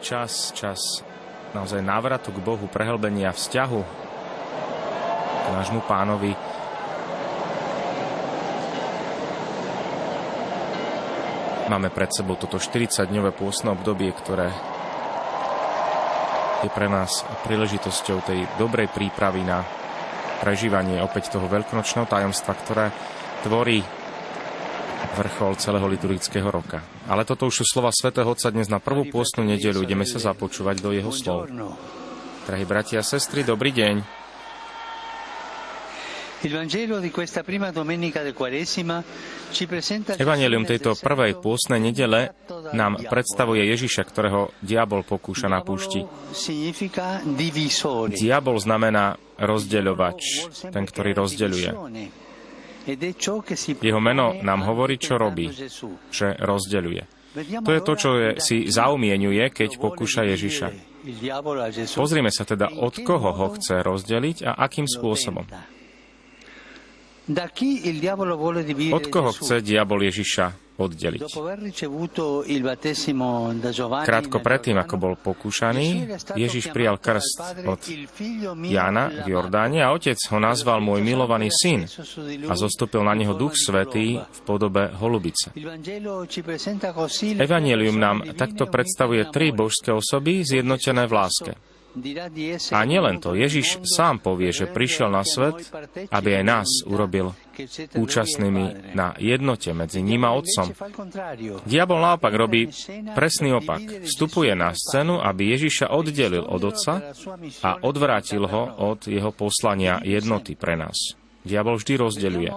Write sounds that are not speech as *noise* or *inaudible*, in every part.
Čas, čas naozaj návratu k Bohu, prehlbenia vzťahu k nášmu pánovi. Máme pred sebou toto 40-dňové pôstne obdobie, ktoré je pre nás príležitosťou tej dobrej prípravy na prežívanie opäť toho veľkonočného tajomstva, ktoré tvorí vrchol celého liturgického roka. Ale toto už sú slova svätého Otca dnes na prvú pôstnu nedeľu. Ideme sa započúvať do jeho slov. Drahí bratia a sestry, dobrý deň. Evangelium tejto prvej pôstnej nedele nám predstavuje Ježiša, ktorého diabol pokúša na púšti. Diabol znamená rozdeľovač, ten, ktorý rozdeľuje. Jeho meno nám hovorí, čo robí, že rozdeľuje. To je to, čo je, si zaumienuje, keď pokúša Ježiša. Pozrime sa teda, od koho ho chce rozdeliť a akým spôsobom. Od koho chce diabol Ježiša oddeliť. Krátko predtým, ako bol pokúšaný, Ježiš prijal krst od Jána v Jordáne a otec ho nazval môj milovaný syn a zostúpil na neho duch svetý v podobe holubice. Evangelium nám takto predstavuje tri božské osoby zjednotené v láske. A nielen to, Ježiš sám povie, že prišiel na svet, aby aj nás urobil účastnými na jednote medzi ním a Otcom. Diabol naopak robí presný opak. Vstupuje na scénu, aby Ježiša oddelil od Otca a odvrátil ho od jeho poslania jednoty pre nás. Diabol vždy rozdeľuje.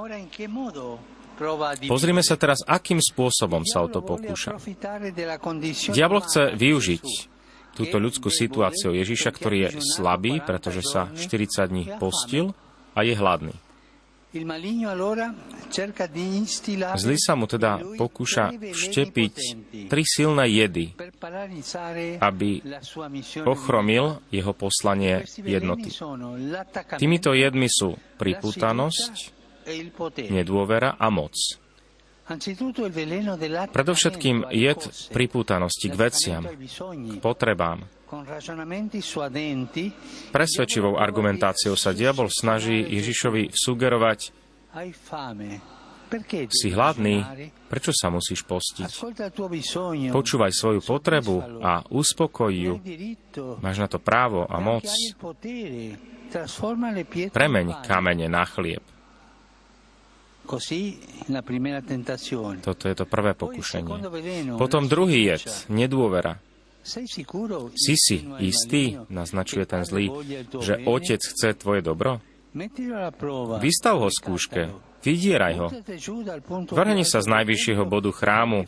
Pozrime sa teraz, akým spôsobom sa o to pokúša. Diabol chce využiť túto ľudskú situáciu Ježiša, ktorý je slabý, pretože sa 40 dní postil a je hladný. Zlý sa mu teda pokúša vštepiť tri silné jedy, aby ochromil jeho poslanie jednoty. Týmito jedmi sú priputanosť, nedôvera a moc. Predovšetkým jed pripútanosti k veciam, k potrebám. Presvedčivou argumentáciou sa diabol snaží Ježišovi sugerovať si hladný, prečo sa musíš postiť? Počúvaj svoju potrebu a uspokoj ju. Máš na to právo a moc. Premeň kamene na chlieb. Toto je to prvé pokušenie. Potom druhý jed, nedôvera. Si si istý, naznačuje ten zlý, že otec chce tvoje dobro? Vystav ho skúške, vydieraj ho. Vrhni sa z najvyššieho bodu chrámu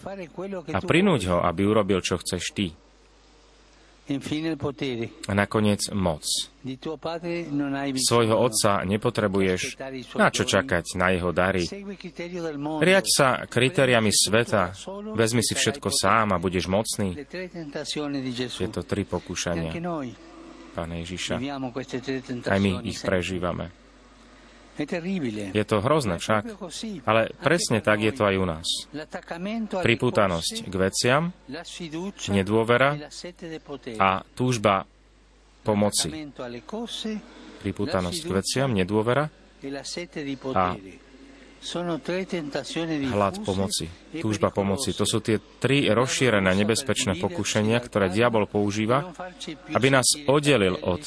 a prinúď ho, aby urobil, čo chceš ty. A nakoniec moc. Svojho otca nepotrebuješ. Na čo čakať na jeho dary. Riaď sa kritériami sveta, vezmi si všetko sám a budeš mocný. Tieto tri pokúšania. Pána Ježiša. Aj my ich prežívame. Je to hrozné však, ale presne tak je to aj u nás. Pripútanosť k veciam, nedôvera a túžba pomoci. Pripútanosť k veciam, nedôvera a hlad pomoci, túžba pomoci. To sú tie tri rozšírené nebezpečné pokušenia, ktoré diabol používa, aby nás oddelil od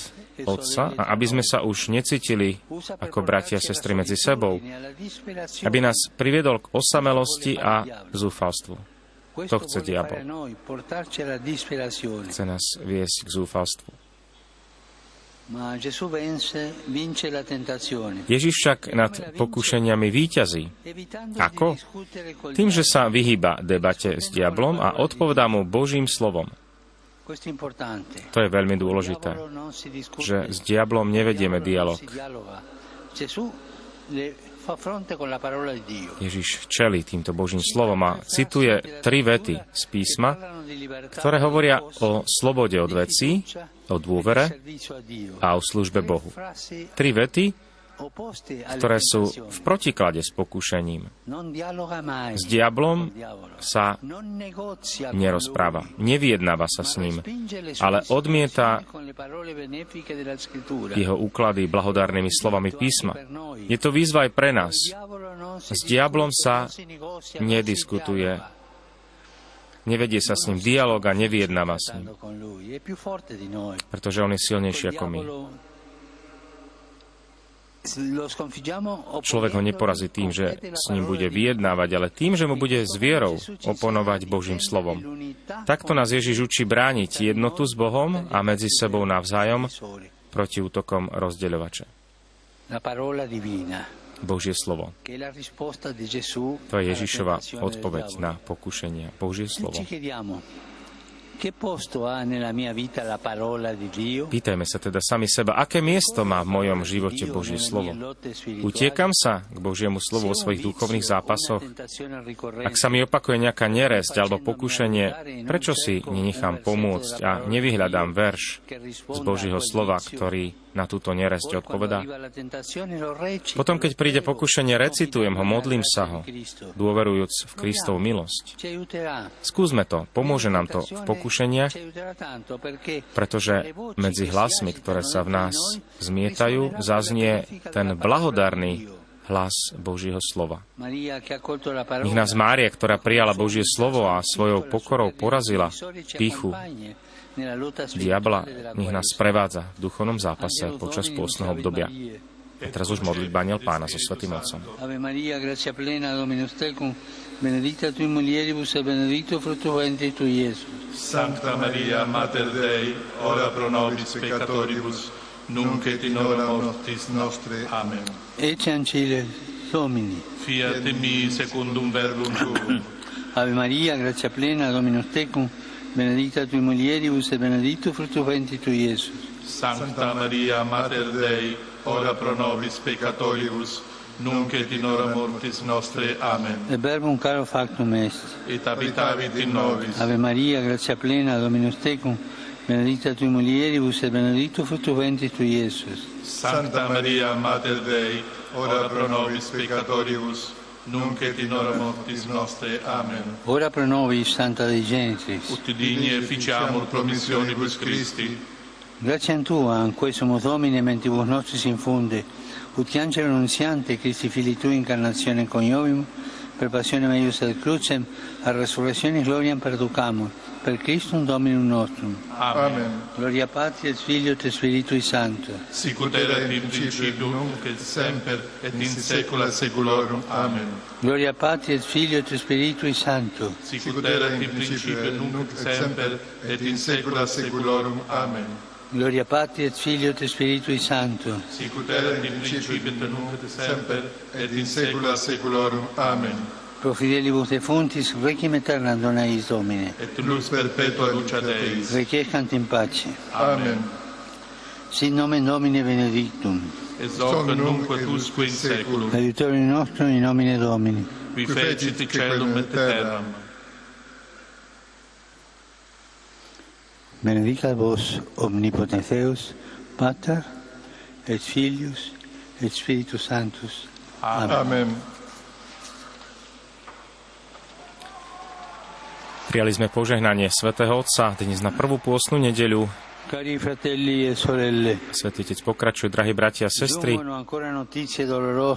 Otca a aby sme sa už necítili ako bratia a sestry medzi sebou, aby nás priviedol k osamelosti a zúfalstvu. To chce diabol. Chce nás viesť k zúfalstvu. Ježiš však nad pokušeniami výťazí. Ako? Tým, že sa vyhýba debate s diablom a odpovedá mu Božím slovom. To je veľmi dôležité, že s diablom nevedieme dialog. Ježiš čeli týmto Božím slovom a cituje tri vety z písma, ktoré hovoria o slobode od vecí, o dôvere a o službe Bohu. Tri vety, ktoré sú v protiklade s pokúšením. S diablom sa nerozpráva, neviednáva sa s ním, ale odmieta jeho úklady blahodárnymi slovami písma. Je to výzva aj pre nás. S diablom sa nediskutuje, nevedie sa s ním dialog a neviednáva s ním, pretože on je silnejší ako my. Človek ho neporazí tým, že s ním bude vyjednávať, ale tým, že mu bude s vierou oponovať Božím slovom. Takto nás Ježiš učí brániť jednotu s Bohom a medzi sebou navzájom proti útokom rozdeľovača. Božie slovo. To je Ježišova odpoveď na pokušenie. Božie slovo. Pýtajme sa teda sami seba, aké miesto má v mojom živote Božie slovo. Utiekam sa k Božiemu slovu o svojich duchovných zápasoch. Ak sa mi opakuje nejaká neresť alebo pokušenie, prečo si nenechám pomôcť a nevyhľadám verš z Božieho slova, ktorý na túto neresť odpovedá. Potom, keď príde pokušenie, recitujem ho, modlím sa ho, dôverujúc v Kristov milosť. Skúsme to, pomôže nám to v pokušeniach, pretože medzi hlasmi, ktoré sa v nás zmietajú, zaznie ten blahodarný hlas Božieho slova. Nech nás Mária, ktorá prijala Božie slovo a svojou pokorou porazila píchu, diabla, nech nás sprevádza v duchovnom zápase počas pôstneho obdobia. A teraz už modlitba aniel pána so Svetým Otcom. Ave Maria, gracia plena, Dominus tecum, benedicta tui mulieribus e benedictus fructus ventris tui, Iesus. Sancta Maria, Mater Dei, ora pro nobis peccatoribus, nunc et in hora mortis nostre. Amen. Ece ancile Domini. Fiat mi secundum verbum tuum. *coughs* Ave Maria, gracia plena, Dominus tecum, benedicta tui mulieribus e benedictus fructus ventris tui, Iesus. Sancta Maria, Mater Dei, ora pro nobis peccatoribus, nunc et in hora mortis nostre. Amen. E verbum caro factum est. Et habitavit in nobis. Ave Maria, gratia plena, Dominus tecum, benedicta tui mulieribus e benedictus fructus ventris tui, Iesus. Santa Maria, Mater Dei, ora pro nobis peccatoribus, nunc et in hora mortis nostre. Amen. Ora pro nobis, Santa Dei Genitrix. Ut digni efficiamur promissionibus Christi. Grazie a Tua, in sumus Domine, mentibus nostris infunde, ut che angelo annunziante Christi fili tu incarnazione coniovim per passione meius ad crucem a resurrezione gloriam perducamur per Christum Dominum nostrum. Amen, Amen. Gloria Patri et Filio et Spiritui Sancto. Sicut erat in principio nunc et semper et in saecula saeculorum. Amen. Gloria Patri et Filio et Spiritui Sancto. Sicut erat in principio nunc et semper et in saecula saeculorum. Amen. Gloria Patri et Filio et Spiritui Sancto. Sicut erat in principio et nunc et semper et in saecula saeculorum. Amen. Pro fidelibus defuntis requiem aeternam dona eis Domine. Et lux perpetua lucia Deis. Requiescant in pace. Amen. Sin nomen Domine benedictum. Et hoc nunc et usque in saeculum. Aiutorium nostrum in nomine Domini. Qui fecit caelum et terram Benedicat vos omnipotens Deus, Pater, et Filius, et Spiritus Sanctus. Amen. Amen. Prijali sme požehnanie svätého Otca dnes na prvú pôstnu nedeľu. E Svetý Otec pokračuje, drahí bratia a sestry.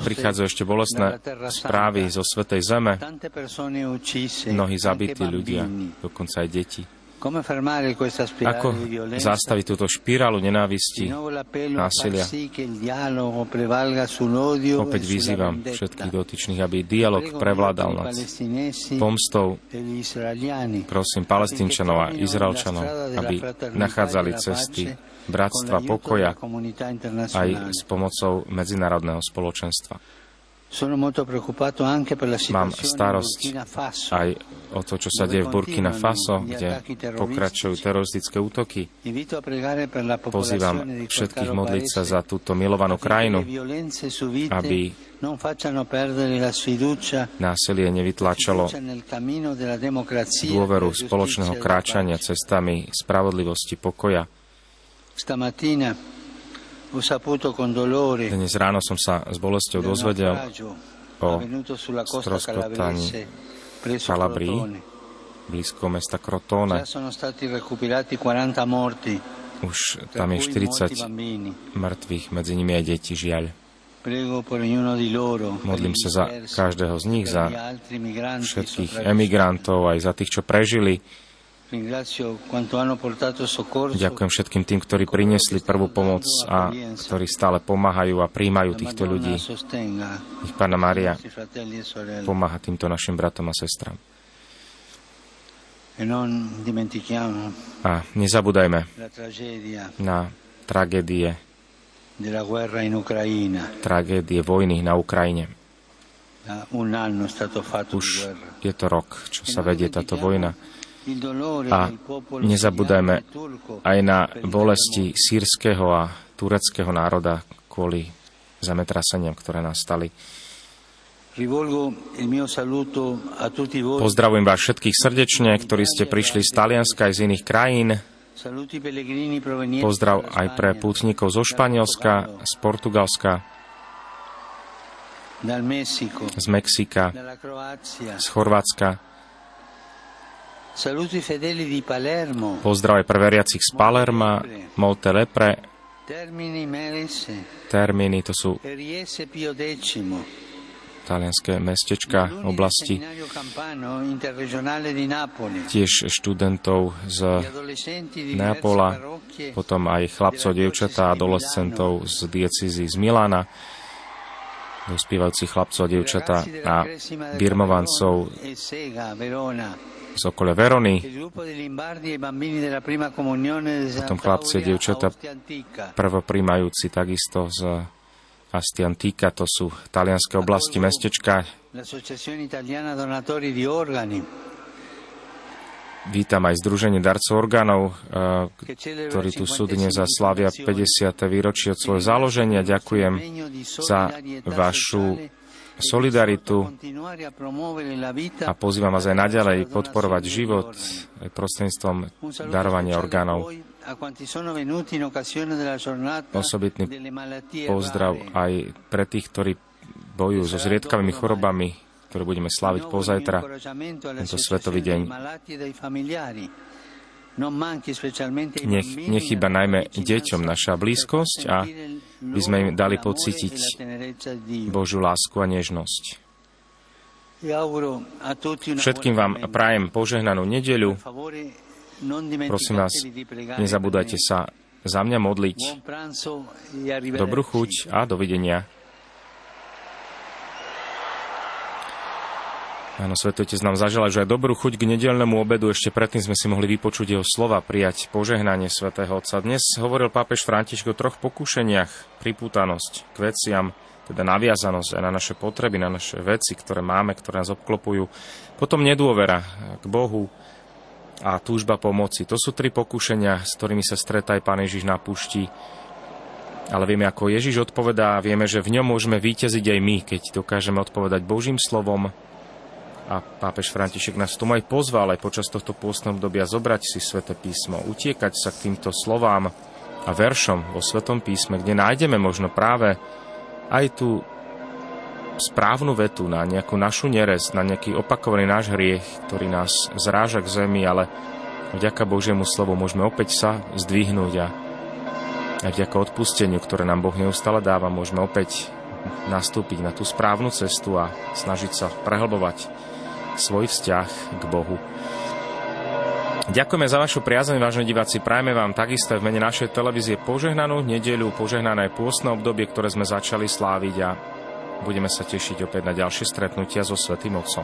Prichádzajú ešte bolestné správy zo Svetej Zeme. Mnohí zabití ľudia, dokonca aj deti. Ako zastaviť túto špirálu nenávisti, násilia? Opäť vyzývam všetkých dotyčných, aby dialog prevládal nad pomstou. Prosím palestínčanov a izraelčanov, aby nachádzali cesty bratstva, pokoja aj s pomocou medzinárodného spoločenstva. Mám starosť aj o to, čo sa deje v Burkina Faso, kde pokračujú teroristické útoky. Pozývam všetkých modliť sa za túto milovanú krajinu, aby násilie nevytlačalo dôveru spoločného kráčania cestami spravodlivosti, pokoja. Dnes ráno som sa s bolestou dozvedel o stroskotaní Calabrii, blízko mesta Crotone. Už tam je 40 mŕtvych, medzi nimi aj deti, žiaľ. Modlím sa za každého z nich, za všetkých emigrantov, aj za tých, čo prežili Ďakujem všetkým tým, ktorí priniesli prvú pomoc a ktorí stále pomáhajú a príjmajú týchto ľudí. Ich Pána Mária e pomáha týmto našim bratom a sestram. E a nezabúdajme na tragédie tragédie vojny na Ukrajine. Už je to rok, čo sa vedie táto vojna. A nezabúdajme aj na bolesti sírskeho a tureckého národa kvôli zemetraseniam, ktoré nastali. Pozdravujem vás všetkých srdečne, ktorí ste prišli z Talianska aj z iných krajín. Pozdrav aj pre pútnikov zo Španielska, z Portugalska, z Mexika, z Chorvátska, Pozdrav aj pre veriacich z Palerma, Molte Lepre, Termini, to sú talianské mestečka oblasti, tiež študentov z Neapola, potom aj chlapcov, dievčatá a adolescentov z diecizy z Milána, dospievajúcich chlapcov dievčatá a birmovancov z okolia Verony, potom chlapci a dievčata prvopríjmajúci takisto z Asti Antica, to sú talianské oblasti, mestečka. Vítam aj Združenie darcov orgánov, eh, ktorí tu sú dnes za slavia 50. výročie od svojho založenia. Ďakujem za vašu solidaritu a pozývam vás aj naďalej podporovať život aj prostredníctvom darovania orgánov. Osobitný pozdrav aj pre tých, ktorí bojujú so zriedkavými chorobami, ktoré budeme slaviť pozajtra, tento svetový deň. Nech nechyba najmä deťom naša blízkosť a by sme im dali pocítiť Božiu lásku a nežnosť. Všetkým vám prajem požehnanú nedeľu. Prosím vás, nezabúdajte sa za mňa modliť. Dobrú chuť a dovidenia. Áno, Svetotec nám zažila, že aj dobrú chuť k nedelnému obedu. Ešte predtým sme si mohli vypočuť jeho slova, prijať požehnanie Svetého Otca. Dnes hovoril pápež Františko o troch pokúšeniach. Pripútanosť k veciam, teda naviazanosť aj na naše potreby, na naše veci, ktoré máme, ktoré nás obklopujú. Potom nedôvera k Bohu a túžba pomoci. To sú tri pokúšenia, s ktorými sa stretá aj Pán Ježiš na púšti. Ale vieme, ako Ježiš odpovedá vieme, že v ňom môžeme víťaziť aj my, keď dokážeme odpovedať Božím slovom, a pápež František nás tomu aj pozval aj počas tohto pôstneho obdobia zobrať si sväté písmo, utiekať sa k týmto slovám a veršom vo Svetom písme, kde nájdeme možno práve aj tú správnu vetu na nejakú našu nerez, na nejaký opakovaný náš hriech, ktorý nás zráža k zemi, ale vďaka Božiemu slovu môžeme opäť sa zdvihnúť a aj vďaka odpusteniu, ktoré nám Boh neustále dáva, môžeme opäť nastúpiť na tú správnu cestu a snažiť sa prehlbovať svoj vzťah k Bohu. Ďakujeme za vašu priazeň, vážne diváci. Prajme vám takisto v mene našej televízie požehnanú nedeľu, požehnané pôstne obdobie, ktoré sme začali sláviť a budeme sa tešiť opäť na ďalšie stretnutia so Svetým Otcom.